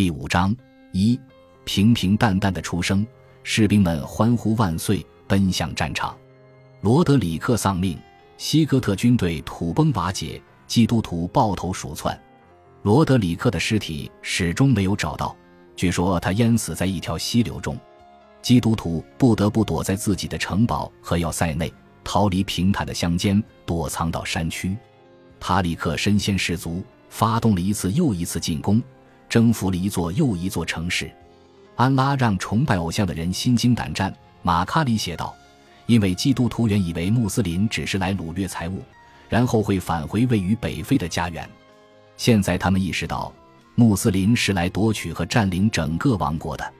第五章一，平平淡淡的出生，士兵们欢呼万岁，奔向战场。罗德里克丧命，西哥特军队土崩瓦解，基督徒抱头鼠窜。罗德里克的尸体始终没有找到，据说他淹死在一条溪流中。基督徒不得不躲在自己的城堡和要塞内，逃离平坦的乡间，躲藏到山区。塔里克身先士卒，发动了一次又一次进攻，征服了一座又一座城市。安拉让崇拜偶像的人心惊胆战。马卡里写道：“因为基督徒原以为穆斯林只是来掳掠财物，然后会返回位于北非的家园。现在他们意识到，穆斯林是来夺取和占领整个王国的。”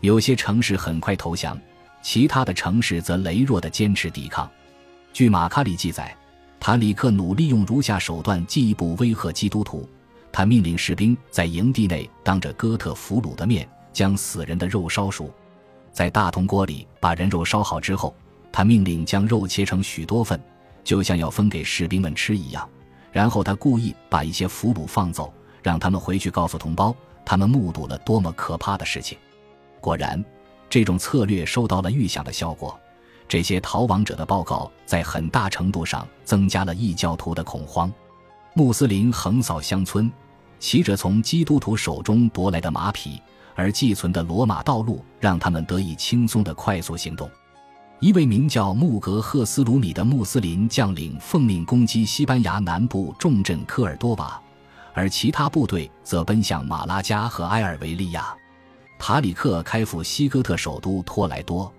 有些城市很快投降，其他的城市则羸弱地坚持抵抗。据马卡里记载，塔里克努力用如下手段进一步威吓基督徒：他命令士兵在营地内当着哥特俘虏的面将死人的肉烧熟，在大铜锅里把人肉烧好之后，他命令将肉切成许多份，就像要分给士兵们吃一样。然后他故意把一些俘虏放走，让他们回去告诉同胞，他们目睹了多么可怕的事情。果然，这种策略收到了预想的效果。这些逃亡者的报告在很大程度上增加了异教徒的恐慌。穆斯林横扫乡村，骑着从基督徒手中夺来的马匹，而寄存的罗马道路让他们得以轻松的快速行动。一位名叫穆格赫斯鲁米的穆斯林将领奉命攻击西班牙南部重镇科尔多瓦，而其他部队则奔向马拉加和埃尔维利亚。塔里克开赴西哥特首都托莱多，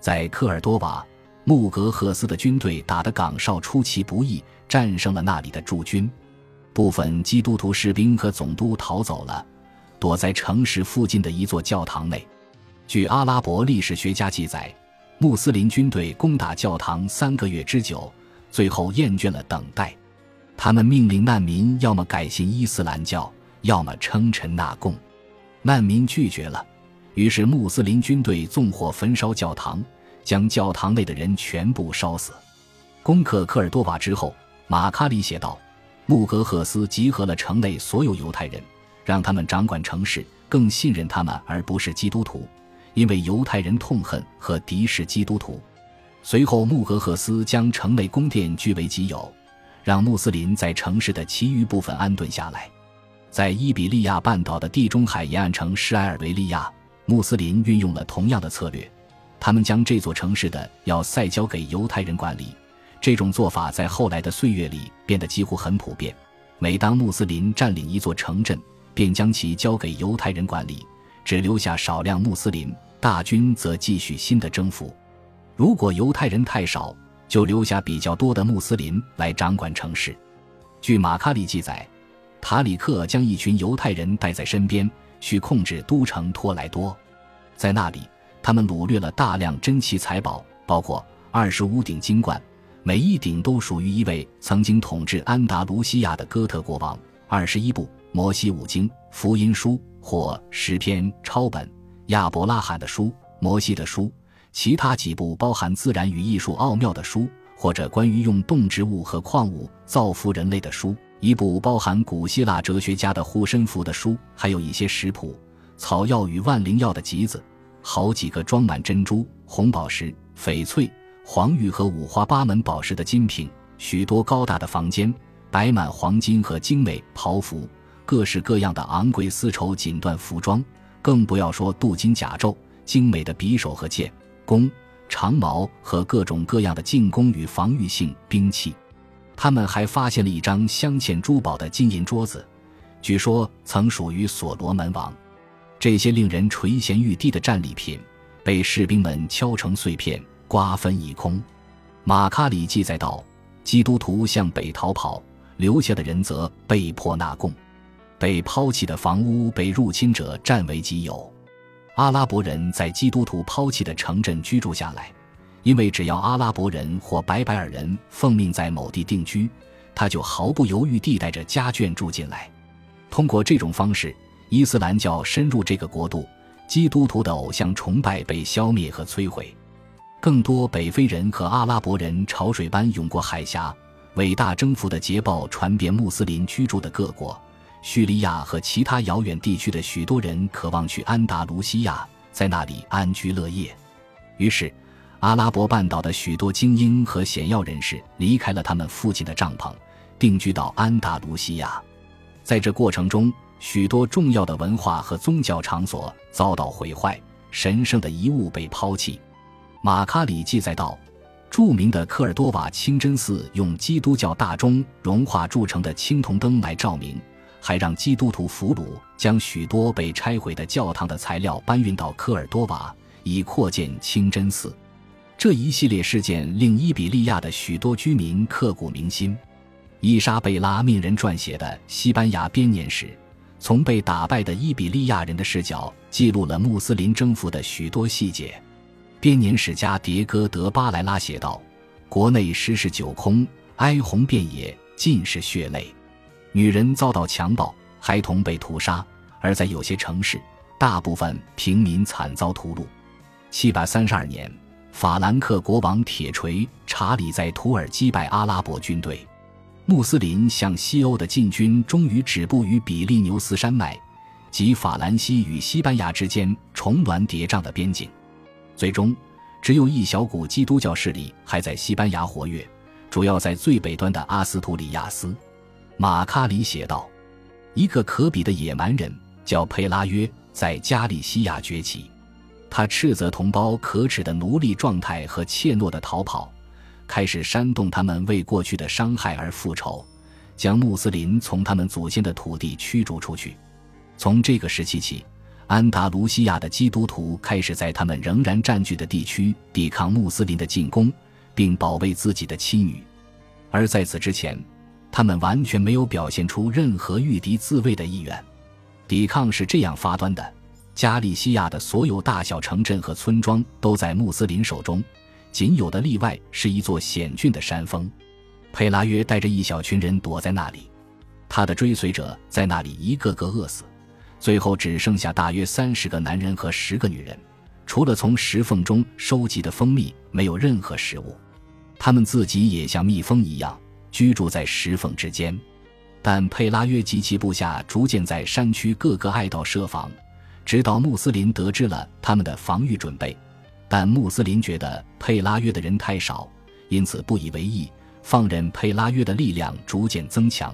在科尔多瓦，穆格赫斯的军队打得岗哨出其不意，战胜了那里的驻军。部分基督徒士兵和总督逃走了，躲在城市附近的一座教堂内。据阿拉伯历史学家记载，穆斯林军队攻打教堂三个月之久，最后厌倦了等待，他们命令难民要么改信伊斯兰教，要么称臣纳贡。难民拒绝了，于是穆斯林军队纵火焚烧教堂，将教堂内的人全部烧死。攻克科尔多瓦之后，马卡里写道：“穆格赫斯集合了城内所有犹太人，让他们掌管城市，更信任他们而不是基督徒，因为犹太人痛恨和敌视基督徒。”随后，穆格赫斯将城内宫殿据为己有，让穆斯林在城市的其余部分安顿下来。在伊比利亚半岛的地中海沿岸城市埃尔维利亚，穆斯林运用了同样的策略，他们将这座城市的要塞交给犹太人管理。这种做法在后来的岁月里变得几乎很普遍。每当穆斯林占领一座城镇，便将其交给犹太人管理，只留下少量穆斯林，大军则继续新的征服。如果犹太人太少，就留下比较多的穆斯林来掌管城市。据马卡里记载。塔里克将一群犹太人带在身边，去控制都城托莱多。在那里，他们掳掠了大量珍奇财宝，包括二十五顶金冠，每一顶都属于一位曾经统治安达卢西亚的哥特国王；二十一部摩西五经、福音书或诗篇抄本、亚伯拉罕的书、摩西的书；其他几部包含自然与艺术奥妙的书，或者关于用动植物和矿物造福人类的书。一部包含古希腊哲学家的护身符的书，还有一些食谱、草药与万灵药的集子，好几个装满珍珠、红宝石、翡翠、黄玉和五花八门宝石的金品，许多高大的房间，摆满黄金和精美袍服，各式各样的昂贵丝绸锦缎服装，更不要说镀金甲胄、精美的匕首和剑、弓、长矛和各种各样的进攻与防御性兵器。他们还发现了一张镶嵌珠宝的金银桌子，据说曾属于所罗门王。这些令人垂涎欲滴的战利品被士兵们敲成碎片，瓜分一空。马卡里记载道：“基督徒向北逃跑，留下的人则被迫纳贡。被抛弃的房屋被入侵者占为己有。阿拉伯人在基督徒抛弃的城镇居住下来。”因为只要阿拉伯人或白白尔人奉命在某地定居，他就毫不犹豫地带着家眷住进来。通过这种方式，伊斯兰教深入这个国度，基督徒的偶像崇拜被消灭和摧毁。更多北非人和阿拉伯人潮水般涌过海峡，伟大征服的捷报传遍穆斯林居住的各国，叙利亚和其他遥远地区的许多人渴望去安达卢西亚，在那里安居乐业。于是，阿拉伯半岛的许多精英和显要人士离开了他们父亲的帐篷，定居到安达卢西亚。在这过程中，许多重要的文化和宗教场所遭到毁坏，神圣的遗物被抛弃。马卡里记载道。著名的科尔多瓦清真寺用基督教大钟融化铸成的青铜灯来照明，还让基督徒俘虏将许多被拆毁的教堂的材料搬运到科尔多瓦，以扩建清真寺。这一系列事件令伊比利亚的许多居民刻骨铭心。伊莎贝拉命人撰写的《西班牙编年史》，从被打败的伊比利亚人的视角记录了穆斯林征服的许多细节。编年史家迭戈·德巴莱拉写道：“国内十室九空，哀鸿遍野，尽是血泪。女人遭到强暴，孩童被屠杀，而在有些城市，大部分平民惨遭屠戮。”七百三十二年，法兰克国王铁锤查理在土耳其击败阿拉伯军队，穆斯林向西欧的进军终于止步于比利牛斯山脉及法兰西与西班牙之间重峦叠嶂的边境。最终，只有一小股基督教势力还在西班牙活跃，主要在最北端的阿斯图里亚斯。马卡里写道：“一个可比的野蛮人叫佩拉约，在加利西亚崛起。他斥责同胞可耻的奴隶状态和怯懦的逃跑，开始煽动他们为过去的伤害而复仇，将穆斯林从他们祖先的土地驱逐出去。从这个时期起。”安达卢西亚的基督徒开始在他们仍然占据的地区抵抗穆斯林的进攻，并保卫自己的妻女。而在此之前，他们完全没有表现出任何御敌自卫的意愿。抵抗是这样发端的：加利西亚的所有大小城镇和村庄都在穆斯林手中，仅有的例外是一座险峻的山峰。佩拉约带着一小群人躲在那里，他的追随者在那里一个个饿死。最后只剩下大约三十个男人和十个女人，除了从石缝中收集的蜂蜜，没有任何食物。他们自己也像蜜蜂一样居住在石缝之间。但佩拉约及其部下逐渐在山区各个隘道设防，直到穆斯林得知了他们的防御准备。但穆斯林觉得佩拉约的人太少，因此不以为意，放任佩拉约的力量逐渐增强。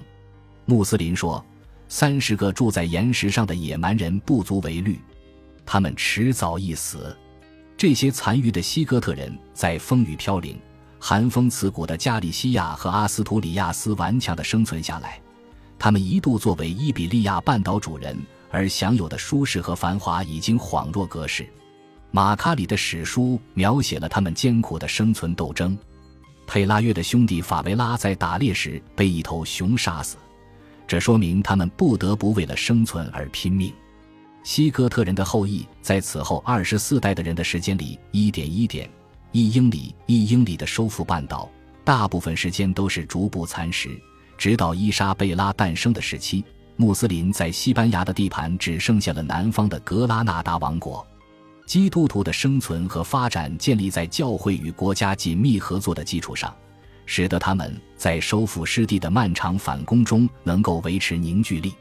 穆斯林说。三十个住在岩石上的野蛮人不足为虑，他们迟早一死。这些残余的西哥特人在风雨飘零、寒风刺骨的加利西亚和阿斯图里亚斯顽强地生存下来。他们一度作为伊比利亚半岛主人而享有的舒适和繁华已经恍若隔世。马卡里的史书描写了他们艰苦的生存斗争。佩拉约的兄弟法维拉在打猎时被一头熊杀死。这说明他们不得不为了生存而拼命。西哥特人的后裔在此后二十四代的人的时间里，一点一点、一英里一英里的收复半岛，大部分时间都是逐步蚕食，直到伊莎贝拉诞生的时期，穆斯林在西班牙的地盘只剩下了南方的格拉纳达王国。基督徒的生存和发展建立在教会与国家紧密合作的基础上。使得他们在收复失地的漫长反攻中能够维持凝聚力。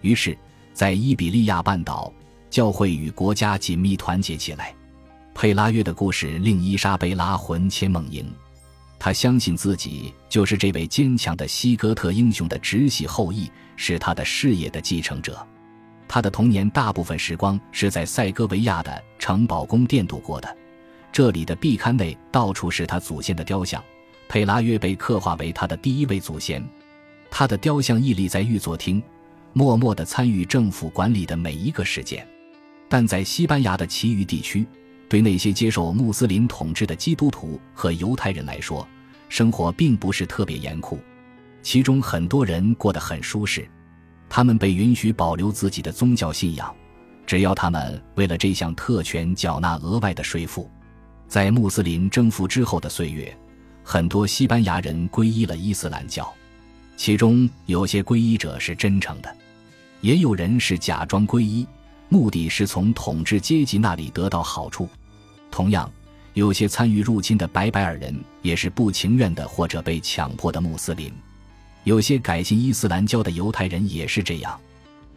于是，在伊比利亚半岛，教会与国家紧密团结起来。佩拉约的故事令伊莎贝拉魂牵梦萦，他相信自己就是这位坚强的西哥特英雄的直系后裔，是他的事业的继承者。他的童年大部分时光是在塞戈维亚的城堡宫殿度过的，这里的壁龛内到处是他祖先的雕像。佩拉约被刻画为他的第一位祖先，他的雕像屹立在御座厅，默默地参与政府管理的每一个事件。但在西班牙的其余地区，对那些接受穆斯林统治的基督徒和犹太人来说，生活并不是特别严酷。其中很多人过得很舒适，他们被允许保留自己的宗教信仰，只要他们为了这项特权缴纳额外的税赋。在穆斯林征服之后的岁月。很多西班牙人皈依了伊斯兰教，其中有些皈依者是真诚的，也有人是假装皈依，目的是从统治阶级那里得到好处。同样，有些参与入侵的白白尔人也是不情愿的或者被强迫的穆斯林。有些改信伊斯兰教的犹太人也是这样。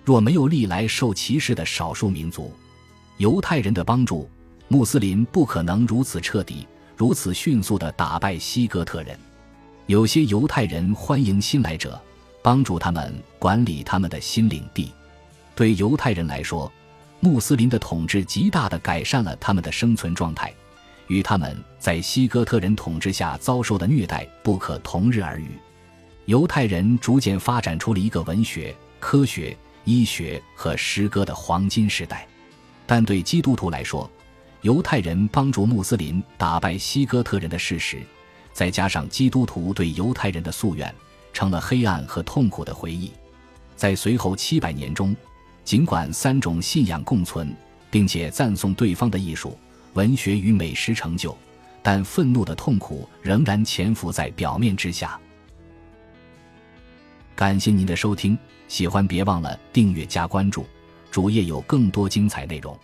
若没有历来受歧视的少数民族，犹太人的帮助，穆斯林不可能如此彻底、如此迅速地打败西哥特人。有些犹太人欢迎新来者，帮助他们管理他们的新领地。对犹太人来说，穆斯林的统治极大地改善了他们的生存状态，与他们在西哥特人统治下遭受的虐待不可同日而语。犹太人逐渐发展出了一个文学、科学。医学和诗歌的黄金时代，但对基督徒来说，犹太人帮助穆斯林打败西哥特人的事实，再加上基督徒对犹太人的夙愿，成了黑暗和痛苦的回忆。在随后七百年中，尽管三种信仰共存，并且赞颂对方的艺术、文学与美食成就，但愤怒的痛苦仍然潜伏在表面之下。感谢您的收听。喜欢别忘了订阅加关注，主页有更多精彩内容。